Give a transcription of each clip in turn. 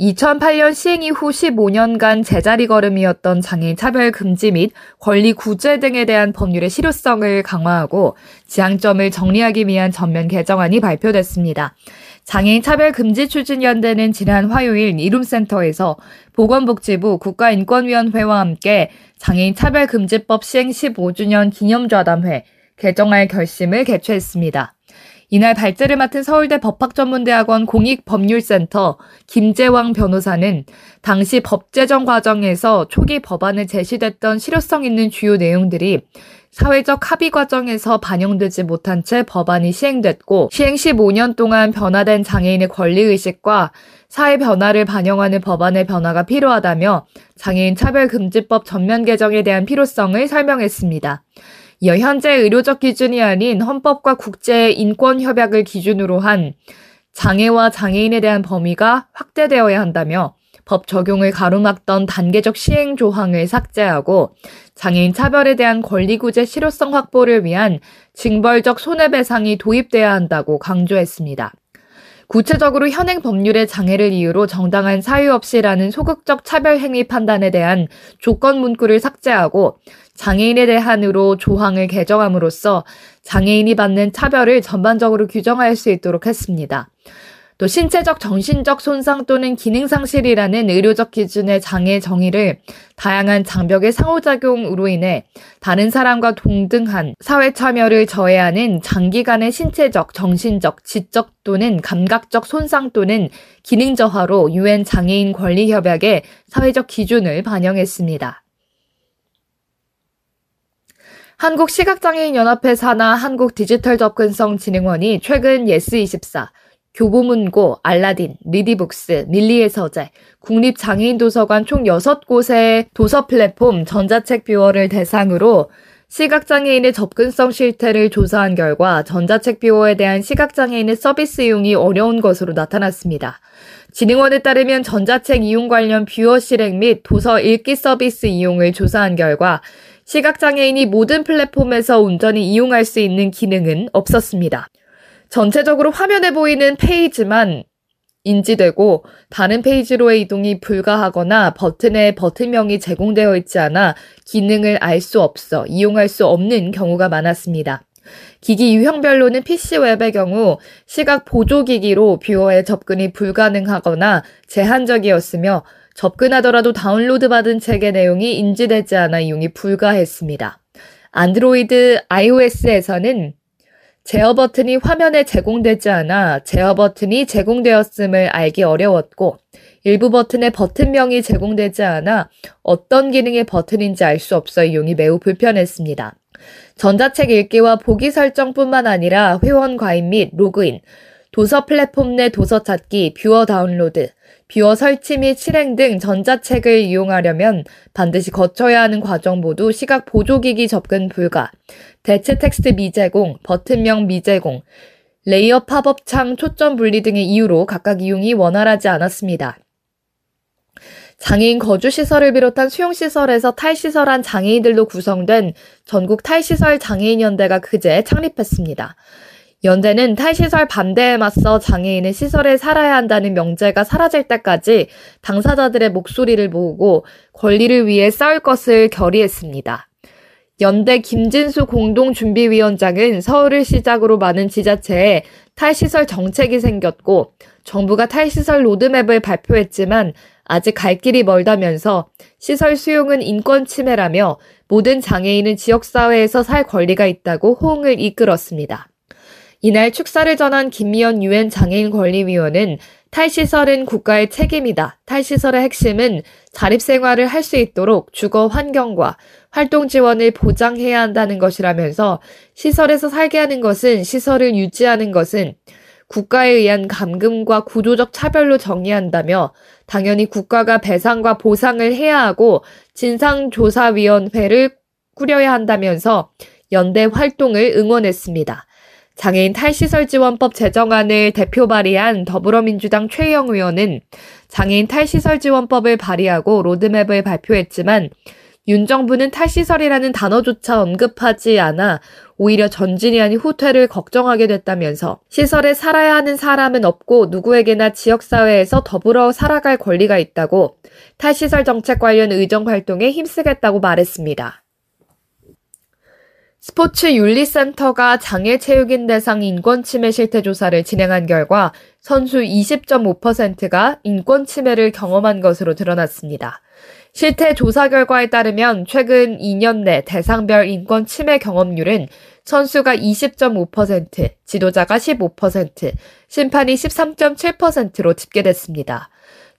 2008년 시행 이후 15년간 제자리 걸음이었던 장애인 차별 금지 및 권리 구제 등에 대한 법률의 실효성을 강화하고 지향점을 정리하기 위한 전면 개정안이 발표됐습니다. 장애인 차별 금지 추진 연대는 지난 화요일 이룸센터에서 보건복지부 국가인권위원회와 함께 장애인 차별 금지법 시행 15주년 기념 좌담회 개정할 결심을 개최했습니다. 이날 발제를 맡은 서울대 법학전문대학원 공익법률센터 김재왕 변호사는 당시 법 제정 과정에서 초기 법안에 제시됐던 실효성 있는 주요 내용들이 사회적 합의 과정에서 반영되지 못한 채 법안이 시행됐고 시행 15년 동안 변화된 장애인의 권리의식과 사회 변화를 반영하는 법안의 변화가 필요하다며 장애인 차별금지법 전면 개정에 대한 필요성을 설명했습니다. 현재 의료적 기준이 아닌 헌법과 국제 인권 협약을 기준으로 한 장애와 장애인에 대한 범위가 확대되어야 한다며 법 적용을 가로막던 단계적 시행 조항을 삭제하고 장애인 차별에 대한 권리 구제 실효성 확보를 위한 징벌적 손해배상이 도입돼야 한다고 강조했습니다. 구체적으로 현행 법률의 장애를 이유로 정당한 사유 없이라는 소극적 차별 행위 판단에 대한 조건 문구를 삭제하고 장애인에 대한으로 조항을 개정함으로써 장애인이 받는 차별을 전반적으로 규정할 수 있도록 했습니다. 또 신체적, 정신적 손상 또는 기능 상실이라는 의료적 기준의 장애 정의를 다양한 장벽의 상호작용으로 인해 다른 사람과 동등한 사회 참여를 저해하는 장기간의 신체적, 정신적, 지적 또는 감각적 손상 또는 기능 저하로 유엔 장애인 권리 협약의 사회적 기준을 반영했습니다. 한국시각장애인연합회 산하 한국디지털접근성진흥원이 최근 예스24, 교보문고, 알라딘, 리디북스, 밀리의 서재, 국립장애인도서관 총 6곳의 도서 플랫폼 전자책 뷰어를 대상으로 시각장애인의 접근성 실태를 조사한 결과 전자책 뷰어에 대한 시각장애인의 서비스 이용이 어려운 것으로 나타났습니다. 진흥원에 따르면 전자책 이용 관련 뷰어 실행 및 도서 읽기 서비스 이용을 조사한 결과 시각장애인이 모든 플랫폼에서 온전히 이용할 수 있는 기능은 없었습니다. 전체적으로 화면에 보이는 페이지만 인지되고 다른 페이지로의 이동이 불가하거나 버튼에 버튼명이 제공되어 있지 않아 기능을 알 수 없어 이용할 수 없는 경우가 많았습니다. 기기 유형별로는 PC 웹의 경우 시각 보조 기기로 뷰어에 접근이 불가능하거나 제한적이었으며 접근하더라도 다운로드 받은 책의 내용이 인지되지 않아 이용이 불가했습니다. 안드로이드 iOS에서는 제어 버튼이 화면에 제공되지 않아 제어 버튼이 제공되었음을 알기 어려웠고 일부 버튼에 버튼명이 제공되지 않아 어떤 기능의 버튼인지 알 수 없어 이용이 매우 불편했습니다. 전자책 읽기와 보기 설정뿐만 아니라 회원 가입 및 로그인, 도서 플랫폼 내 도서 찾기, 뷰어 다운로드, 뷰어 설치 및 실행 등 전자책을 이용하려면 반드시 거쳐야 하는 과정 모두 시각 보조기기 접근 불가, 대체 텍스트 미제공, 버튼명 미제공, 레이어 팝업 창 초점 분리 등의 이유로 각각 이용이 원활하지 않았습니다. 장애인 거주시설을 비롯한 수용시설에서 탈시설한 장애인들로 구성된 전국 탈시설 장애인연대가 그제 창립했습니다. 연대는 탈시설 반대에 맞서 장애인은 시설에 살아야 한다는 명제가 사라질 때까지 당사자들의 목소리를 모으고 권리를 위해 싸울 것을 결의했습니다. 연대 김진수 공동준비위원장은 서울을 시작으로 많은 지자체에 탈시설 정책이 생겼고 정부가 탈시설 로드맵을 발표했지만 아직 갈 길이 멀다면서 시설 수용은 인권 침해라며 모든 장애인은 지역사회에서 살 권리가 있다고 호응을 이끌었습니다. 이날 축사를 전한 김미연 유엔 장애인 권리위원은 탈시설은 국가의 책임이다. 탈시설의 핵심은 자립생활을 할 수 있도록 주거 환경과 활동 지원을 보장해야 한다는 것이라면서 시설에서 살게 하는 것은 시설을 유지하는 것은 국가에 의한 감금과 구조적 차별로 정의한다며 당연히 국가가 배상과 보상을 해야 하고 진상조사위원회를 꾸려야 한다면서 연대 활동을 응원했습니다. 장애인 탈시설 지원법 제정안을 대표 발의한 더불어민주당 최영 의원은 장애인 탈시설 지원법을 발의하고 로드맵을 발표했지만 윤 정부는 탈시설이라는 단어조차 언급하지 않아 오히려 전진이 아닌 후퇴를 걱정하게 됐다면서 시설에 살아야 하는 사람은 없고 누구에게나 지역사회에서 더불어 살아갈 권리가 있다고 탈시설 정책 관련 의정 활동에 힘쓰겠다고 말했습니다. 스포츠 윤리센터가 장애체육인 대상 인권침해 실태 조사를 진행한 결과 선수 20.5%가 인권침해를 경험한 것으로 드러났습니다. 실태 조사 결과에 따르면 최근 2년 내 대상별 인권 침해 경험률은 선수가 20.5%, 지도자가 15%, 심판이 13.7%로 집계됐습니다.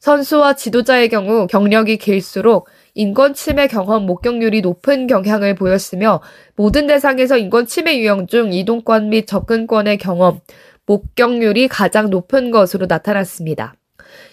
선수와 지도자의 경우 경력이 길수록 인권 침해 경험 목격률이 높은 경향을 보였으며 모든 대상에서 인권 침해 유형 중 이동권 및 접근권의 경험, 목격률이 가장 높은 것으로 나타났습니다.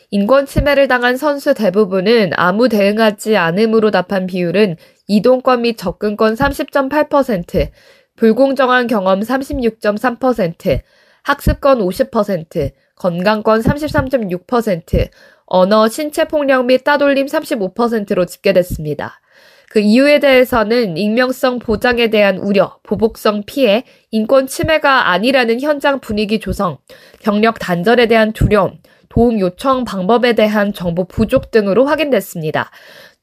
인권 침해를 당한 선수 대부분은 아무 대응하지 않음으로 답한 비율은 이동권 및 접근권 30.8%, 불공정한 경험 36.3%, 학습권 50%, 건강권 33.6%, 언어, 신체 폭력 및 따돌림 35%로 집계됐습니다. 그 이유에 대해서는 익명성 보장에 대한 우려, 보복성 피해, 인권 침해가 아니라는 현장 분위기 조성, 경력 단절에 대한 두려움, 도움 요청 방법에 대한 정보 부족 등으로 확인됐습니다.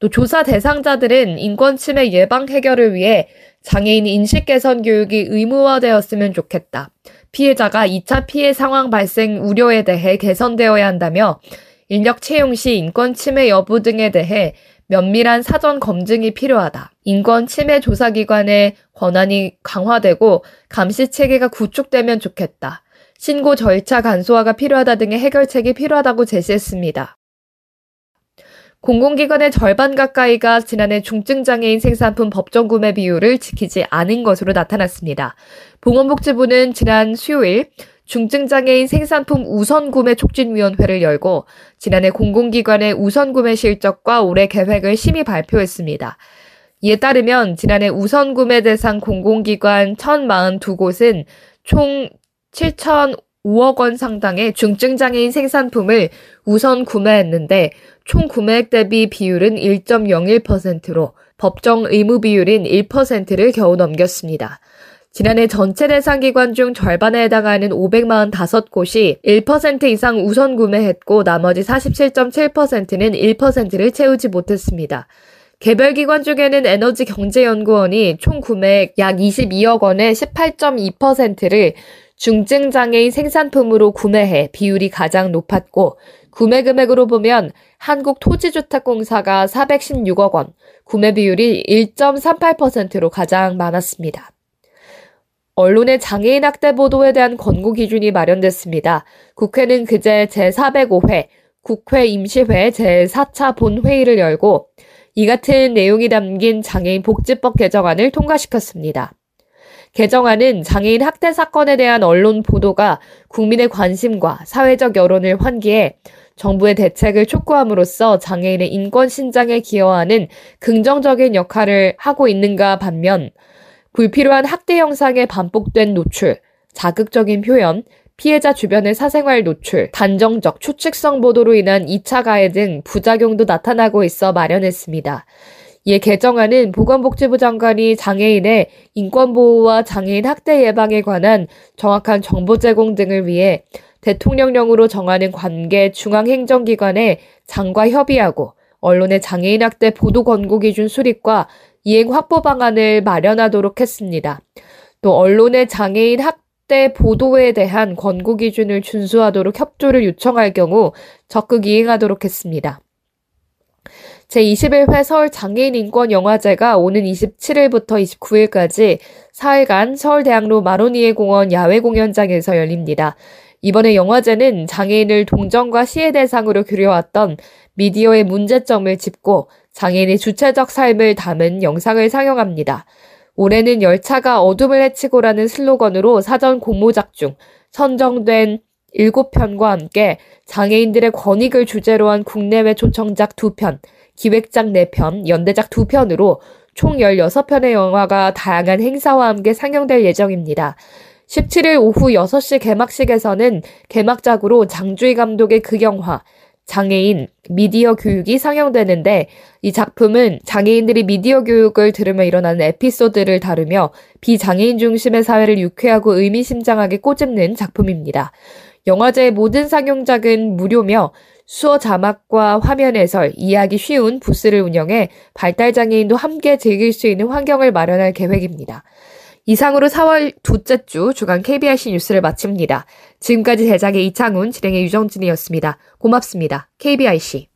또 조사 대상자들은 인권 침해 예방 해결을 위해 장애인 인식 개선 교육이 의무화되었으면 좋겠다. 피해자가 2차 피해 상황 발생 우려에 대해 개선되어야 한다며 인력 채용 시 인권 침해 여부 등에 대해 면밀한 사전 검증이 필요하다. 인권 침해 조사기관의 권한이 강화되고 감시 체계가 구축되면 좋겠다. 신고 절차 간소화가 필요하다 등의 해결책이 필요하다고 제시했습니다. 공공기관의 절반 가까이가 지난해 중증장애인 생산품 법정 구매 비율을 지키지 않은 것으로 나타났습니다. 보건복지부는 지난 수요일 중증장애인 생산품 우선구매 촉진위원회를 열고 지난해 공공기관의 우선구매 실적과 올해 계획을 심의 발표했습니다. 이에 따르면 지난해 우선구매 대상 공공기관 1042곳은 총 7,005억 원 상당의 중증장애인 생산품을 우선 구매했는데 총 구매액 대비 비율은 1.01%로 법정 의무 비율인 1%를 겨우 넘겼습니다. 지난해 전체 대상 기관 중 절반에 해당하는 545곳이 1% 이상 우선 구매했고 나머지 47.7%는 1%를 채우지 못했습니다. 개별 기관 중에는 에너지경제연구원이 총 구매액 약 22억 원의 18.2%를 중증장애인 생산품으로 구매해 비율이 가장 높았고 구매 금액으로 보면 한국토지주택공사가 416억 원, 구매 비율이 1.38%로 가장 많았습니다. 언론의 장애인 학대 보도에 대한 권고 기준이 마련됐습니다. 국회는 그제 제405회 국회 임시회 제4차 본회의를 열고 이 같은 내용이 담긴 장애인 복지법 개정안을 통과시켰습니다. 개정안은 장애인 학대 사건에 대한 언론 보도가 국민의 관심과 사회적 여론을 환기해 정부의 대책을 촉구함으로써 장애인의 인권 신장에 기여하는 긍정적인 역할을 하고 있는가 반면 불필요한 학대 영상의 반복된 노출, 자극적인 표현, 피해자 주변의 사생활 노출, 단정적 추측성 보도로 인한 2차 가해 등 부작용도 나타나고 있어 마련했습니다. 이에 개정안은 보건복지부 장관이 장애인의 인권보호와 장애인 학대 예방에 관한 정확한 정보 제공 등을 위해 대통령령으로 정하는 관계 중앙행정기관에 장과 협의하고 언론의 장애인 학대 보도 권고 기준 수립과 이행 확보 방안을 마련하도록 했습니다. 또 언론의 장애인 학대 보도에 대한 권고 기준을 준수하도록 협조를 요청할 경우 적극 이행하도록 했습니다. 제21회 서울 장애인 인권 영화제가 오는 27일부터 29일까지 4일간 서울대학로 마로니에 공원 야외 공연장에서 열립니다. 이번에 영화제는 장애인을 동정과 시의 대상으로 그려왔던 미디어의 문제점을 짚고 장애인의 주체적 삶을 담은 영상을 상영합니다. 올해는 열차가 어둠을 헤치고라는 슬로건으로 사전 공모작 중 선정된 7편과 함께 장애인들의 권익을 주제로 한 국내외 초청작 2편, 기획작 4편, 연대작 2편으로 총 16편의 영화가 다양한 행사와 함께 상영될 예정입니다. 17일 오후 6시 개막식에서는 개막작으로 장주희 감독의 극영화, 장애인 미디어 교육이 상영되는데 이 작품은 장애인들이 미디어 교육을 들으며 일어나는 에피소드를 다루며 비장애인 중심의 사회를 유쾌하고 의미심장하게 꼬집는 작품입니다. 영화제의 모든 상영작은 무료며 수어 자막과 화면 해설, 이해하기 쉬운 부스를 운영해 발달장애인도 함께 즐길 수 있는 환경을 마련할 계획입니다. 이상으로 4월 둘째 주 주간 KBRC 뉴스를 마칩니다. 지금까지 제작의 이창훈, 진행의 유정진이었습니다. 고맙습니다. KBRC.